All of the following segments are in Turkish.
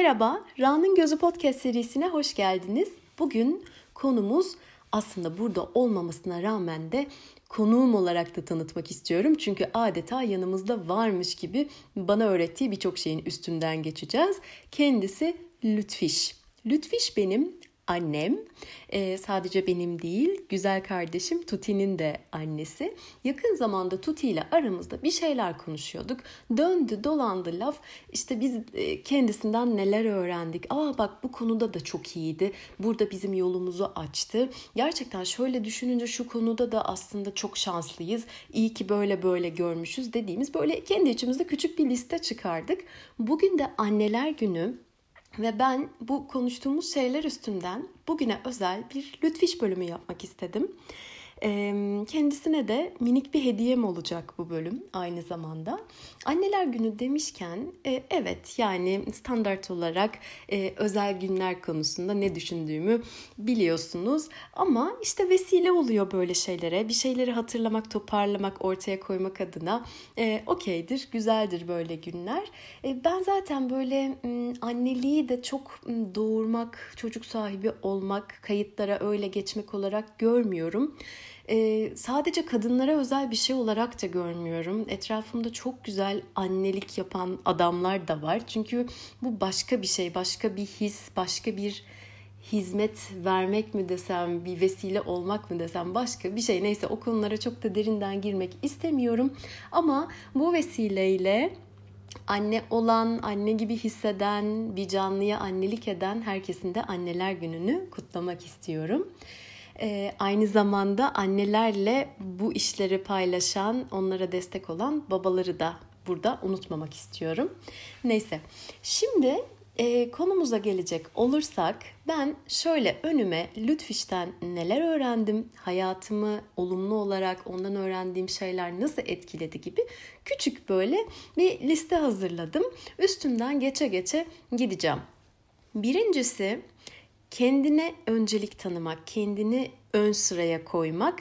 Merhaba, Ra'nın Gözü Podcast serisine hoş geldiniz. Bugün konumuz aslında burada olmamasına rağmen de konuğum olarak da tanıtmak istiyorum. Çünkü adeta yanımızda varmış gibi bana öğrettiği birçok şeyin üstünden geçeceğiz. Kendisi Lütfiş. Lütfiş benim annem. E, sadece benim değil, güzel kardeşim Tuti'nin de annesi. Yakın zamanda Tuti ile aramızda bir şeyler konuşuyorduk. Döndü dolandı laf. İşte biz e, kendisinden neler öğrendik. Aa bak bu konuda da çok iyiydi. Burada bizim yolumuzu açtı. Gerçekten şöyle düşününce şu konuda da aslında çok şanslıyız. İyi ki böyle böyle görmüşüz dediğimiz böyle kendi içimizde küçük bir liste çıkardık. Bugün de anneler günü ve ben bu konuştuğumuz şeyler üstünden bugüne özel bir lütfiş bölümü yapmak istedim. Kendisine de minik bir hediyem olacak bu bölüm aynı zamanda. Anneler günü demişken e, evet yani standart olarak e, özel günler konusunda ne düşündüğümü biliyorsunuz. Ama işte vesile oluyor böyle şeylere. Bir şeyleri hatırlamak, toparlamak, ortaya koymak adına e, okeydir, güzeldir böyle günler. Ben zaten böyle anneliği de çok doğurmak, çocuk sahibi olmak, kayıtlara öyle geçmek olarak görmüyorum e, sadece kadınlara özel bir şey olarak da görmüyorum. Etrafımda çok güzel annelik yapan adamlar da var. Çünkü bu başka bir şey, başka bir his, başka bir hizmet vermek mi desem, bir vesile olmak mı desem başka bir şey. Neyse o konulara çok da derinden girmek istemiyorum. Ama bu vesileyle anne olan, anne gibi hisseden, bir canlıya annelik eden herkesin de anneler gününü kutlamak istiyorum. Ee, aynı zamanda annelerle bu işleri paylaşan, onlara destek olan babaları da burada unutmamak istiyorum. Neyse, şimdi e, konumuza gelecek olursak ben şöyle önüme Lütfiş'ten neler öğrendim, hayatımı olumlu olarak ondan öğrendiğim şeyler nasıl etkiledi gibi küçük böyle bir liste hazırladım. Üstünden geçe geçe gideceğim. Birincisi kendine öncelik tanımak, kendini ön sıraya koymak.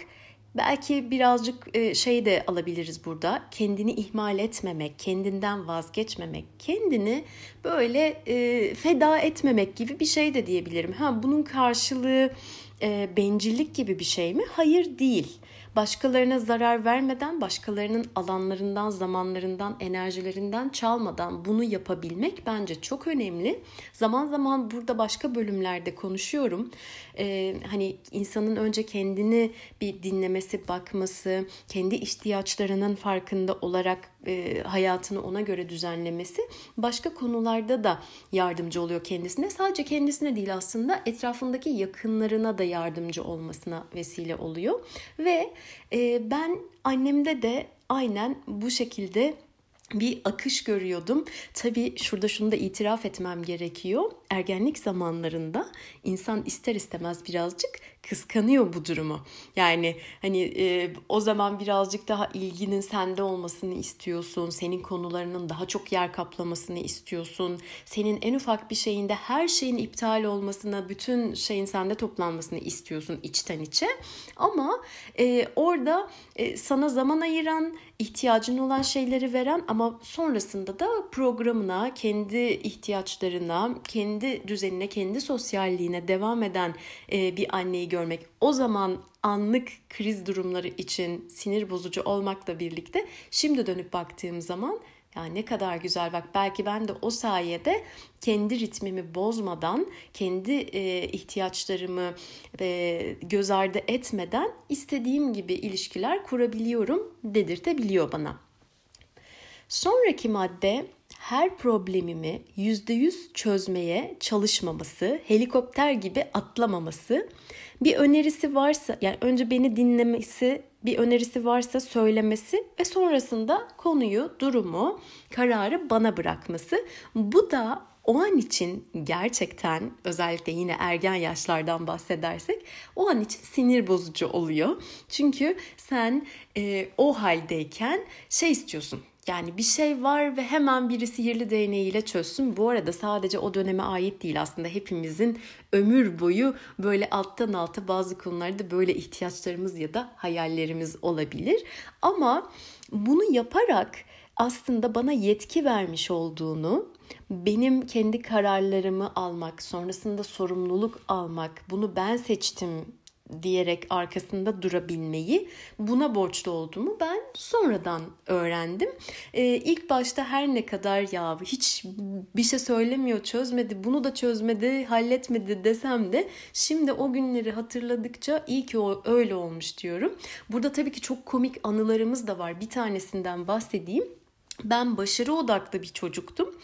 Belki birazcık e, şey de alabiliriz burada. Kendini ihmal etmemek, kendinden vazgeçmemek, kendini böyle e, feda etmemek gibi bir şey de diyebilirim. Ha bunun karşılığı e, bencillik gibi bir şey mi? Hayır değil başkalarına zarar vermeden, başkalarının alanlarından, zamanlarından, enerjilerinden çalmadan bunu yapabilmek bence çok önemli. Zaman zaman burada başka bölümlerde konuşuyorum. Ee, hani insanın önce kendini bir dinlemesi, bakması, kendi ihtiyaçlarının farkında olarak e, hayatını ona göre düzenlemesi başka konularda da yardımcı oluyor kendisine. Sadece kendisine değil aslında etrafındaki yakınlarına da yardımcı olmasına vesile oluyor. Ve e, ben annemde de aynen bu şekilde bir akış görüyordum. Tabii şurada şunu da itiraf etmem gerekiyor. Ergenlik zamanlarında insan ister istemez birazcık kıskanıyor bu durumu. Yani hani e, o zaman birazcık daha ilginin sende olmasını istiyorsun. Senin konularının daha çok yer kaplamasını istiyorsun. Senin en ufak bir şeyinde her şeyin iptal olmasına, bütün şeyin sende toplanmasını istiyorsun içten içe. Ama e, orada e, sana zaman ayıran, ihtiyacın olan şeyleri veren ama sonrasında da programına, kendi ihtiyaçlarına, kendi düzenine, kendi sosyalliğine devam eden e, bir anneyi görmek o zaman anlık kriz durumları için sinir bozucu olmakla birlikte şimdi dönüp baktığım zaman ya ne kadar güzel bak belki ben de o sayede kendi ritmimi bozmadan, kendi e, ihtiyaçlarımı e, göz ardı etmeden istediğim gibi ilişkiler kurabiliyorum dedirtebiliyor bana. Sonraki madde her problemimi %100 çözmeye çalışmaması, helikopter gibi atlamaması, bir önerisi varsa yani önce beni dinlemesi, bir önerisi varsa söylemesi ve sonrasında konuyu, durumu, kararı bana bırakması. Bu da o an için gerçekten özellikle yine ergen yaşlardan bahsedersek o an için sinir bozucu oluyor. Çünkü sen e, o haldeyken şey istiyorsun yani bir şey var ve hemen biri sihirli değneğiyle çözsün. Bu arada sadece o döneme ait değil aslında hepimizin ömür boyu böyle alttan alta bazı konularda böyle ihtiyaçlarımız ya da hayallerimiz olabilir. Ama bunu yaparak aslında bana yetki vermiş olduğunu benim kendi kararlarımı almak, sonrasında sorumluluk almak, bunu ben seçtim diyerek arkasında durabilmeyi buna borçlu olduğumu ben sonradan öğrendim. Ee, ilk başta her ne kadar ya hiç bir şey söylemiyor, çözmedi, bunu da çözmedi, halletmedi desem de şimdi o günleri hatırladıkça iyi ki o öyle olmuş diyorum. Burada tabii ki çok komik anılarımız da var. Bir tanesinden bahsedeyim. Ben başarı odaklı bir çocuktum.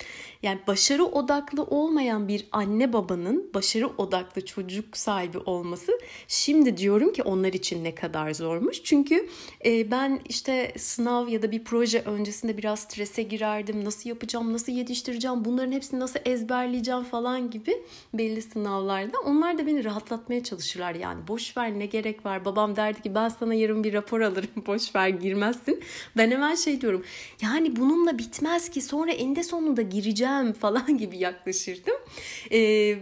Yani başarı odaklı olmayan bir anne babanın başarı odaklı çocuk sahibi olması şimdi diyorum ki onlar için ne kadar zormuş. Çünkü e, ben işte sınav ya da bir proje öncesinde biraz strese girerdim. Nasıl yapacağım, nasıl yetiştireceğim, bunların hepsini nasıl ezberleyeceğim falan gibi belli sınavlarda. Onlar da beni rahatlatmaya çalışırlar yani. Boş ver ne gerek var. Babam derdi ki ben sana yarın bir rapor alırım. Boş ver girmezsin. Ben hemen şey diyorum. Yani bununla bitmez ki sonra eninde sonunda gireceğim öleceğim falan gibi yaklaşırdım. Ee,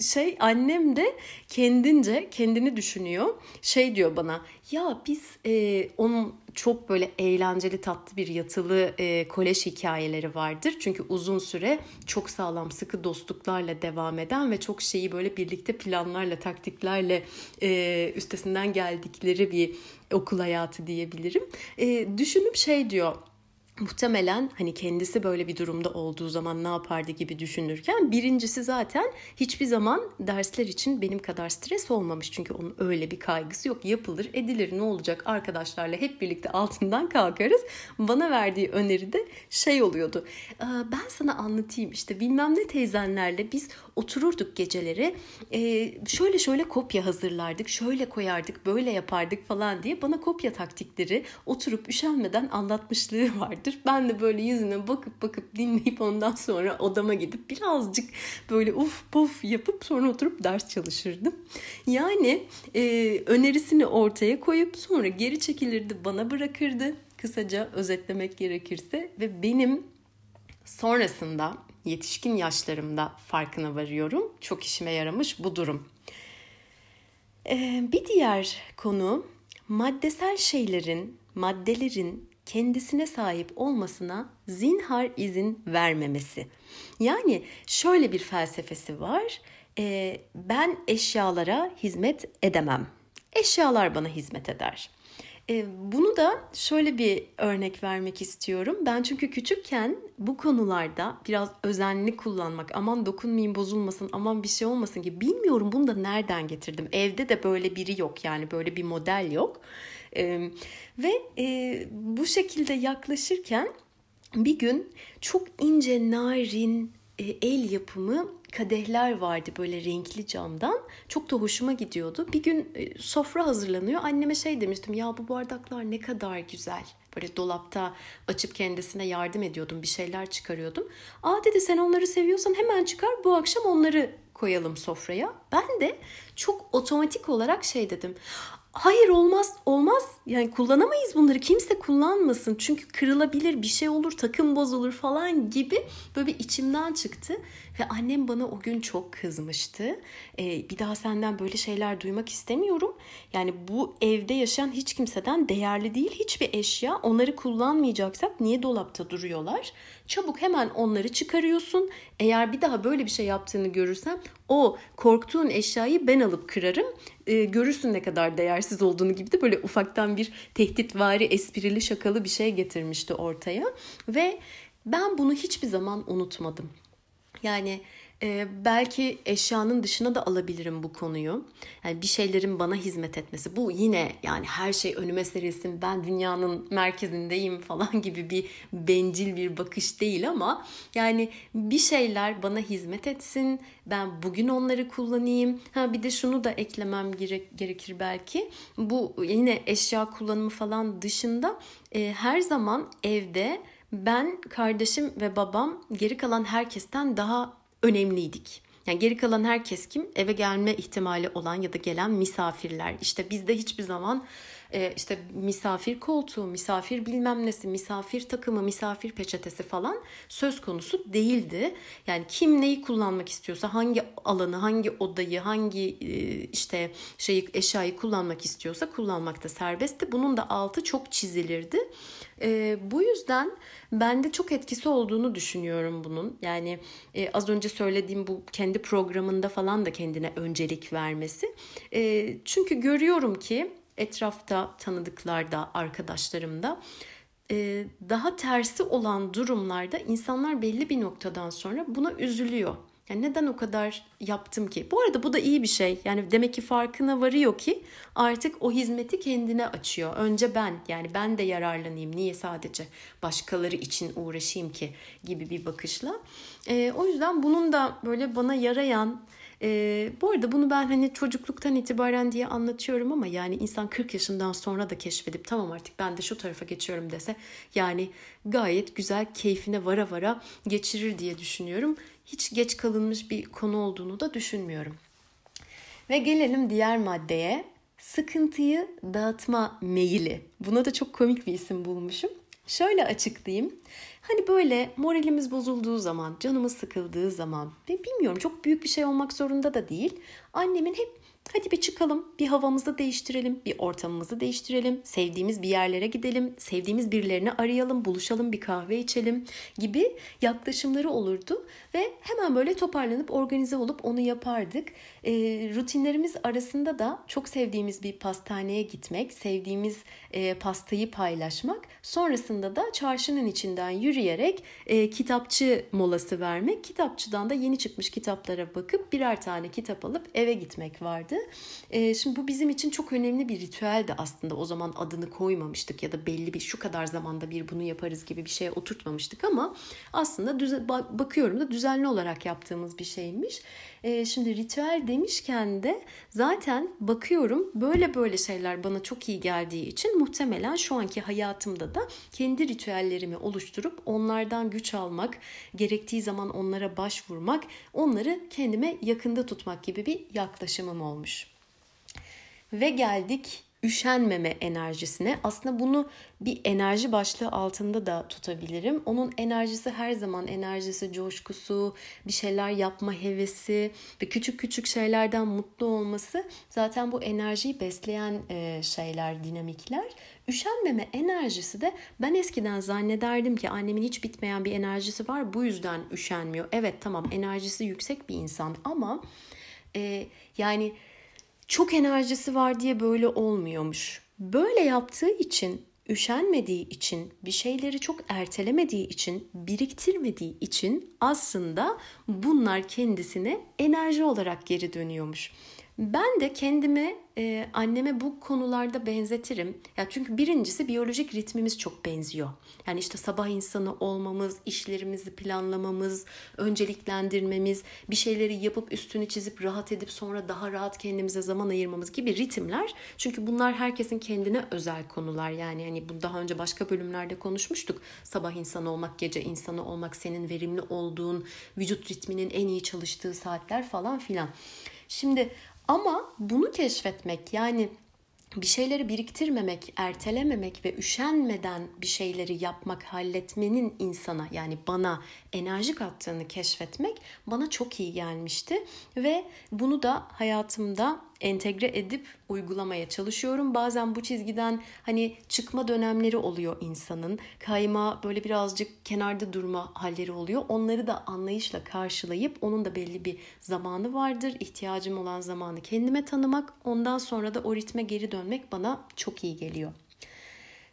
şey annem de kendince kendini düşünüyor. Şey diyor bana ya biz e, onun çok böyle eğlenceli tatlı bir yatılı e, kolej hikayeleri vardır. Çünkü uzun süre çok sağlam sıkı dostluklarla devam eden ve çok şeyi böyle birlikte planlarla taktiklerle e, üstesinden geldikleri bir okul hayatı diyebilirim. E, düşünüp şey diyor muhtemelen hani kendisi böyle bir durumda olduğu zaman ne yapardı gibi düşünürken birincisi zaten hiçbir zaman dersler için benim kadar stres olmamış. Çünkü onun öyle bir kaygısı yok. Yapılır, edilir, ne olacak arkadaşlarla hep birlikte altından kalkarız. Bana verdiği öneri de şey oluyordu. Ben sana anlatayım işte bilmem ne teyzenlerle biz otururduk geceleri şöyle şöyle kopya hazırlardık, şöyle koyardık, böyle yapardık falan diye bana kopya taktikleri oturup üşenmeden anlatmışlığı vardı vardır. Ben de böyle yüzüne bakıp bakıp dinleyip ondan sonra odama gidip birazcık böyle uf puf yapıp sonra oturup ders çalışırdım. Yani e, önerisini ortaya koyup sonra geri çekilirdi bana bırakırdı. Kısaca özetlemek gerekirse ve benim sonrasında yetişkin yaşlarımda farkına varıyorum. Çok işime yaramış bu durum. Ee, bir diğer konu maddesel şeylerin, maddelerin kendisine sahip olmasına zinhar izin vermemesi. Yani şöyle bir felsefesi var. E, ben eşyalara hizmet edemem. Eşyalar bana hizmet eder. E, bunu da şöyle bir örnek vermek istiyorum. Ben çünkü küçükken bu konularda biraz özenli kullanmak, aman dokunmayayım bozulmasın, aman bir şey olmasın gibi bilmiyorum bunu da nereden getirdim. Evde de böyle biri yok yani böyle bir model yok. E, ve e, bu şekilde yaklaşırken bir gün çok ince, narin, el yapımı kadehler vardı böyle renkli camdan. Çok da hoşuma gidiyordu. Bir gün e, sofra hazırlanıyor. Anneme şey demiştim ya bu bardaklar ne kadar güzel. Böyle dolapta açıp kendisine yardım ediyordum. Bir şeyler çıkarıyordum. Aa dedi sen onları seviyorsan hemen çıkar bu akşam onları koyalım sofraya. Ben de çok otomatik olarak şey dedim hayır olmaz olmaz. Yani kullanamayız bunları. Kimse kullanmasın. Çünkü kırılabilir bir şey olur takım bozulur falan gibi böyle bir içimden çıktı. Ve annem bana o gün çok kızmıştı. Ee, bir daha senden böyle şeyler duymak istemiyorum. Yani bu evde yaşayan hiç kimseden değerli değil hiçbir eşya. Onları kullanmayacaksak niye dolapta duruyorlar çabuk hemen onları çıkarıyorsun. Eğer bir daha böyle bir şey yaptığını görürsem o korktuğun eşyayı ben alıp kırarım. E, görürsün ne kadar değersiz olduğunu gibi de böyle ufaktan bir tehditvari esprili şakalı bir şey getirmişti ortaya. Ve ben bunu hiçbir zaman unutmadım. Yani ee, belki eşyanın dışına da alabilirim bu konuyu. Yani bir şeylerin bana hizmet etmesi. Bu yine yani her şey önüme serilsin. Ben dünyanın merkezindeyim falan gibi bir bencil bir bakış değil ama yani bir şeyler bana hizmet etsin. Ben bugün onları kullanayım. Ha bir de şunu da eklemem gerek, gerekir belki. Bu yine eşya kullanımı falan dışında e, her zaman evde ben, kardeşim ve babam geri kalan herkesten daha önemliydik. Yani geri kalan herkes kim? Eve gelme ihtimali olan ya da gelen misafirler. İşte bizde hiçbir zaman e, işte misafir koltuğu, misafir bilmem nesi, misafir takımı, misafir peçetesi falan söz konusu değildi. Yani kim neyi kullanmak istiyorsa, hangi alanı, hangi odayı, hangi e, işte şeyi eşyayı kullanmak istiyorsa kullanmakta serbestti. Bunun da altı çok çizilirdi. E, bu yüzden bende çok etkisi olduğunu düşünüyorum bunun. Yani e, az önce söylediğim bu kendi programında falan da kendine öncelik vermesi. E, çünkü görüyorum ki etrafta, tanıdıklarda, arkadaşlarımda e, daha tersi olan durumlarda insanlar belli bir noktadan sonra buna üzülüyor. Yani neden o kadar yaptım ki? Bu arada bu da iyi bir şey. Yani demek ki farkına varıyor ki artık o hizmeti kendine açıyor. Önce ben yani ben de yararlanayım. Niye sadece başkaları için uğraşayım ki gibi bir bakışla. Ee, o yüzden bunun da böyle bana yarayan ee, bu arada bunu ben hani çocukluktan itibaren diye anlatıyorum ama yani insan 40 yaşından sonra da keşfedip tamam artık ben de şu tarafa geçiyorum dese yani gayet güzel keyfine vara vara geçirir diye düşünüyorum hiç geç kalınmış bir konu olduğunu da düşünmüyorum. Ve gelelim diğer maddeye. Sıkıntıyı dağıtma meyili. Buna da çok komik bir isim bulmuşum. Şöyle açıklayayım. Hani böyle moralimiz bozulduğu zaman, canımız sıkıldığı zaman ve bilmiyorum çok büyük bir şey olmak zorunda da değil. Annemin hep Hadi bir çıkalım, bir havamızı değiştirelim, bir ortamımızı değiştirelim, sevdiğimiz bir yerlere gidelim, sevdiğimiz birilerini arayalım, buluşalım, bir kahve içelim gibi yaklaşımları olurdu ve hemen böyle toparlanıp organize olup onu yapardık. E, rutinlerimiz arasında da çok sevdiğimiz bir pastaneye gitmek, sevdiğimiz e, pastayı paylaşmak, sonrasında da çarşının içinden yürüyerek e, kitapçı molası vermek, kitapçıdan da yeni çıkmış kitaplara bakıp birer tane kitap alıp eve gitmek vardı. E, şimdi bu bizim için çok önemli bir ritüeldi aslında. O zaman adını koymamıştık ya da belli bir şu kadar zamanda bir bunu yaparız gibi bir şeye oturtmamıştık ama aslında düze, bakıyorum da düzenli olarak yaptığımız bir şeymiş. E, şimdi ritüel demişken de zaten bakıyorum böyle böyle şeyler bana çok iyi geldiği için muhtemelen şu anki hayatımda da kendi ritüellerimi oluşturup onlardan güç almak, gerektiği zaman onlara başvurmak, onları kendime yakında tutmak gibi bir yaklaşımım olmuş. Ve geldik üşenmeme enerjisine. Aslında bunu bir enerji başlığı altında da tutabilirim. Onun enerjisi her zaman enerjisi, coşkusu, bir şeyler yapma hevesi ve küçük küçük şeylerden mutlu olması zaten bu enerjiyi besleyen e, şeyler, dinamikler. Üşenmeme enerjisi de ben eskiden zannederdim ki annemin hiç bitmeyen bir enerjisi var bu yüzden üşenmiyor. Evet tamam enerjisi yüksek bir insan ama e, yani çok enerjisi var diye böyle olmuyormuş. Böyle yaptığı için, üşenmediği için, bir şeyleri çok ertelemediği için, biriktirmediği için aslında bunlar kendisine enerji olarak geri dönüyormuş. Ben de kendimi e, anneme bu konularda benzetirim. Ya çünkü birincisi biyolojik ritmimiz çok benziyor. Yani işte sabah insanı olmamız, işlerimizi planlamamız, önceliklendirmemiz, bir şeyleri yapıp üstünü çizip rahat edip sonra daha rahat kendimize zaman ayırmamız gibi ritimler. Çünkü bunlar herkesin kendine özel konular. Yani hani bu daha önce başka bölümlerde konuşmuştuk. Sabah insanı olmak, gece insanı olmak, senin verimli olduğun, vücut ritminin en iyi çalıştığı saatler falan filan. Şimdi ama bunu keşfetmek yani bir şeyleri biriktirmemek, ertelememek ve üşenmeden bir şeyleri yapmak, halletmenin insana yani bana enerji kattığını keşfetmek bana çok iyi gelmişti ve bunu da hayatımda entegre edip uygulamaya çalışıyorum. Bazen bu çizgiden hani çıkma dönemleri oluyor insanın. Kayma böyle birazcık kenarda durma halleri oluyor. Onları da anlayışla karşılayıp onun da belli bir zamanı vardır. İhtiyacım olan zamanı kendime tanımak, ondan sonra da o ritme geri dönmek bana çok iyi geliyor.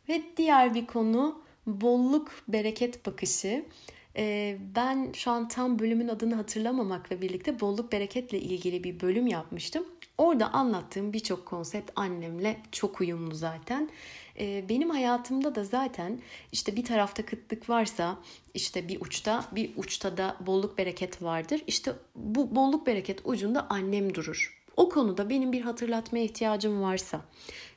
Ve diğer bir konu bolluk bereket bakışı. Ben şu an tam bölümün adını hatırlamamakla birlikte bolluk bereketle ilgili bir bölüm yapmıştım. Orada anlattığım birçok konsept annemle çok uyumlu zaten. Benim hayatımda da zaten işte bir tarafta kıtlık varsa işte bir uçta bir uçta da bolluk bereket vardır. İşte bu bolluk bereket ucunda annem durur. O konuda benim bir hatırlatmaya ihtiyacım varsa,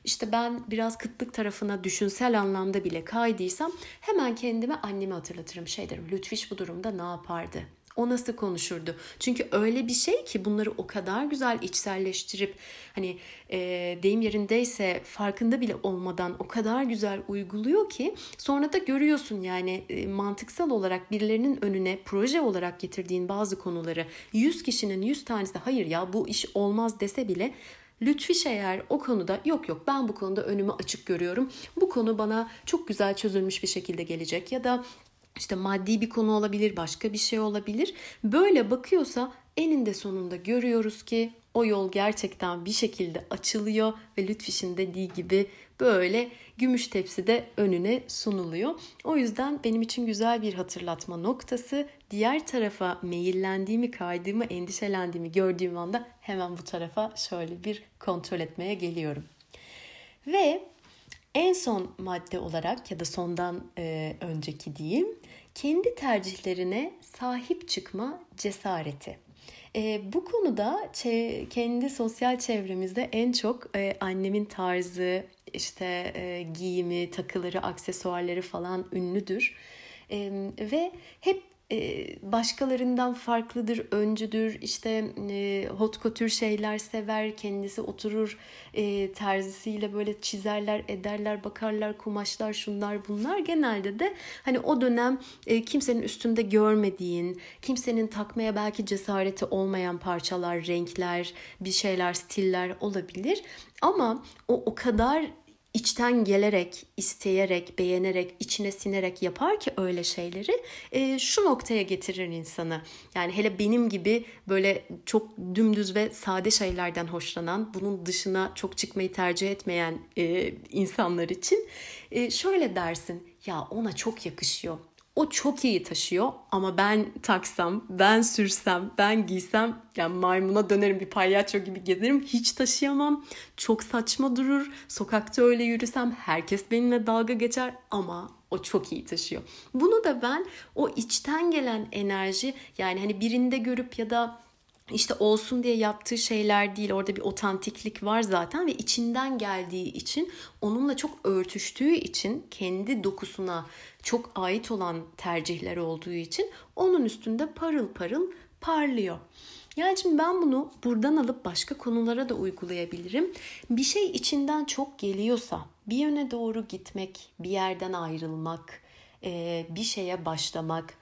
işte ben biraz kıtlık tarafına düşünsel anlamda bile kaydıysam hemen kendime annemi hatırlatırım. Şey derim, Lütfiş bu durumda ne yapardı? O nasıl konuşurdu? Çünkü öyle bir şey ki bunları o kadar güzel içselleştirip hani e, deyim yerindeyse farkında bile olmadan o kadar güzel uyguluyor ki sonra da görüyorsun yani e, mantıksal olarak birilerinin önüne proje olarak getirdiğin bazı konuları 100 kişinin 100 tanesi hayır ya bu iş olmaz dese bile Lütfiş eğer o konuda yok yok ben bu konuda önümü açık görüyorum. Bu konu bana çok güzel çözülmüş bir şekilde gelecek ya da işte maddi bir konu olabilir, başka bir şey olabilir. Böyle bakıyorsa eninde sonunda görüyoruz ki o yol gerçekten bir şekilde açılıyor ve Lütfiş'in dediği gibi böyle gümüş tepside önüne sunuluyor. O yüzden benim için güzel bir hatırlatma noktası. Diğer tarafa meyillendiğimi, kaydığımı, endişelendiğimi gördüğüm anda hemen bu tarafa şöyle bir kontrol etmeye geliyorum. Ve en son madde olarak ya da sondan e, önceki diyeyim, kendi tercihlerine sahip çıkma cesareti. E, bu konuda kendi sosyal çevremizde en çok e, annemin tarzı, işte e, giyimi, takıları, aksesuarları falan ünlüdür. E, ve hep başkalarından farklıdır, öncüdür, işte e, hot couture şeyler sever, kendisi oturur e, terzisiyle böyle çizerler, ederler, bakarlar, kumaşlar, şunlar bunlar. Genelde de hani o dönem kimsenin üstünde görmediğin, kimsenin takmaya belki cesareti olmayan parçalar, renkler, bir şeyler, stiller olabilir. Ama o o kadar içten gelerek, isteyerek, beğenerek, içine sinerek yapar ki öyle şeyleri e, şu noktaya getirir insanı. Yani hele benim gibi böyle çok dümdüz ve sade şeylerden hoşlanan, bunun dışına çok çıkmayı tercih etmeyen e, insanlar için e, şöyle dersin. Ya ona çok yakışıyor o çok iyi taşıyor ama ben taksam, ben sürsem, ben giysem yani maymuna dönerim bir palyaço gibi gezerim hiç taşıyamam. Çok saçma durur. Sokakta öyle yürüsem herkes benimle dalga geçer ama o çok iyi taşıyor. Bunu da ben o içten gelen enerji yani hani birinde görüp ya da işte olsun diye yaptığı şeyler değil. Orada bir otantiklik var zaten ve içinden geldiği için onunla çok örtüştüğü için kendi dokusuna çok ait olan tercihler olduğu için onun üstünde parıl parıl parlıyor. Yani şimdi ben bunu buradan alıp başka konulara da uygulayabilirim. Bir şey içinden çok geliyorsa bir yöne doğru gitmek, bir yerden ayrılmak, bir şeye başlamak,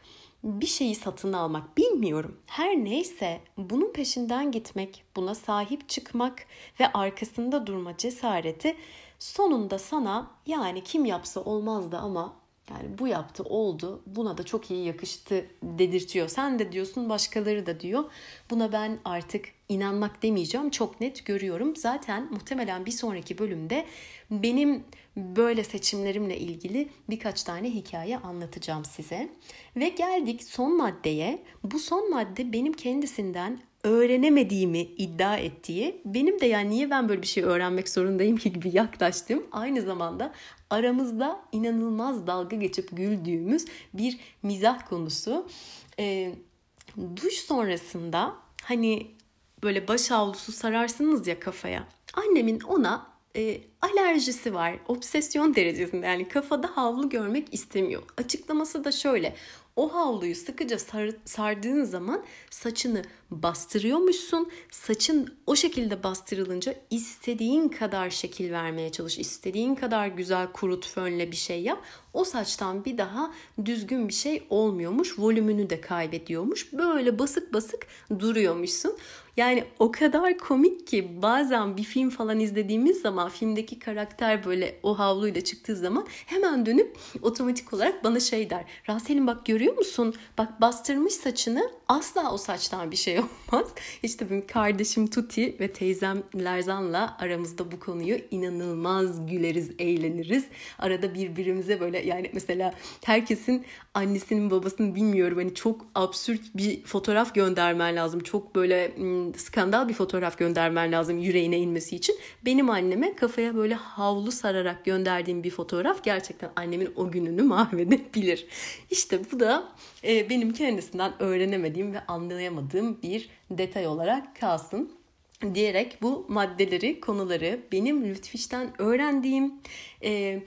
bir şeyi satın almak bilmiyorum. Her neyse bunun peşinden gitmek, buna sahip çıkmak ve arkasında durma cesareti sonunda sana yani kim yapsa olmazdı ama yani bu yaptı oldu buna da çok iyi yakıştı dedirtiyor. Sen de diyorsun başkaları da diyor. Buna ben artık inanmak demeyeceğim çok net görüyorum. Zaten muhtemelen bir sonraki bölümde benim böyle seçimlerimle ilgili birkaç tane hikaye anlatacağım size. Ve geldik son maddeye. Bu son madde benim kendisinden öğrenemediğimi iddia ettiği, benim de yani niye ben böyle bir şey öğrenmek zorundayım ki gibi yaklaştım. Aynı zamanda aramızda inanılmaz dalga geçip güldüğümüz bir mizah konusu. E, duş sonrasında hani böyle baş havlusu sararsınız ya kafaya. Annemin ona e, alerjisi var. Obsesyon derecesinde yani kafada havlu görmek istemiyor. Açıklaması da şöyle. O havluyu sıkıca sar, sardığın zaman saçını bastırıyormuşsun. Saçın o şekilde bastırılınca istediğin kadar şekil vermeye çalış. istediğin kadar güzel kurut fönle bir şey yap. O saçtan bir daha düzgün bir şey olmuyormuş. Volümünü de kaybediyormuş. Böyle basık basık duruyormuşsun. Yani o kadar komik ki bazen bir film falan izlediğimiz zaman filmdeki karakter böyle o havluyla çıktığı zaman hemen dönüp otomatik olarak bana şey der. Rasel'in bak görüyor musun? Bak bastırmış saçını asla o saçtan bir şey olmaz. İşte benim kardeşim Tuti ve teyzem Lerzan'la aramızda bu konuyu inanılmaz güleriz, eğleniriz. Arada birbirimize böyle yani mesela herkesin annesinin babasının bilmiyorum hani çok absürt bir fotoğraf göndermen lazım. Çok böyle skandal bir fotoğraf göndermen lazım yüreğine inmesi için. Benim anneme kafaya böyle havlu sararak gönderdiğim bir fotoğraf gerçekten annemin o gününü mahvedebilir. İşte bu da e, benim kendisinden öğrenemediğim ve anlayamadığım bir detay olarak kalsın diyerek bu maddeleri, konuları benim Lütfiş'ten öğrendiğim, e,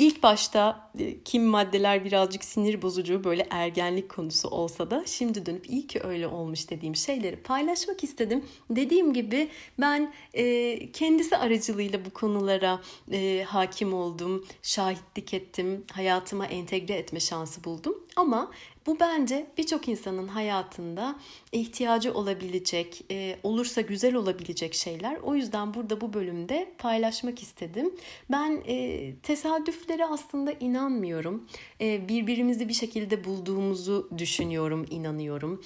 İlk başta e, kim maddeler birazcık sinir bozucu böyle ergenlik konusu olsa da şimdi dönüp iyi ki öyle olmuş dediğim şeyleri paylaşmak istedim. Dediğim gibi ben e, kendisi aracılığıyla bu konulara e, hakim oldum, şahitlik ettim, hayatıma entegre etme şansı buldum. Ama Bu bence birçok insanın hayatında ihtiyacı olabilecek, e, olursa güzel olabilecek şeyler. O yüzden burada bu bölümde paylaşmak istedim. Ben e, tesadüflere aslında inanmıyorum. E, birbirimizi bir şekilde bulduğumuzu düşünüyorum, inanıyorum.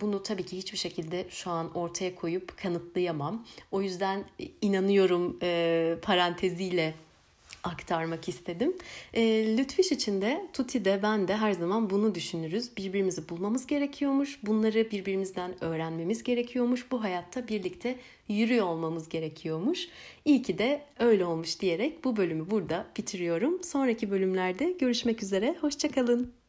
Bunu tabii ki hiçbir şekilde şu an ortaya koyup kanıtlayamam. O yüzden inanıyorum paranteziyle aktarmak istedim. E, Lütfiş için de Tuti de ben de her zaman bunu düşünürüz. Birbirimizi bulmamız gerekiyormuş. Bunları birbirimizden öğrenmemiz gerekiyormuş. Bu hayatta birlikte yürüyor olmamız gerekiyormuş. İyi ki de öyle olmuş diyerek bu bölümü burada bitiriyorum. Sonraki bölümlerde görüşmek üzere. Hoşçakalın.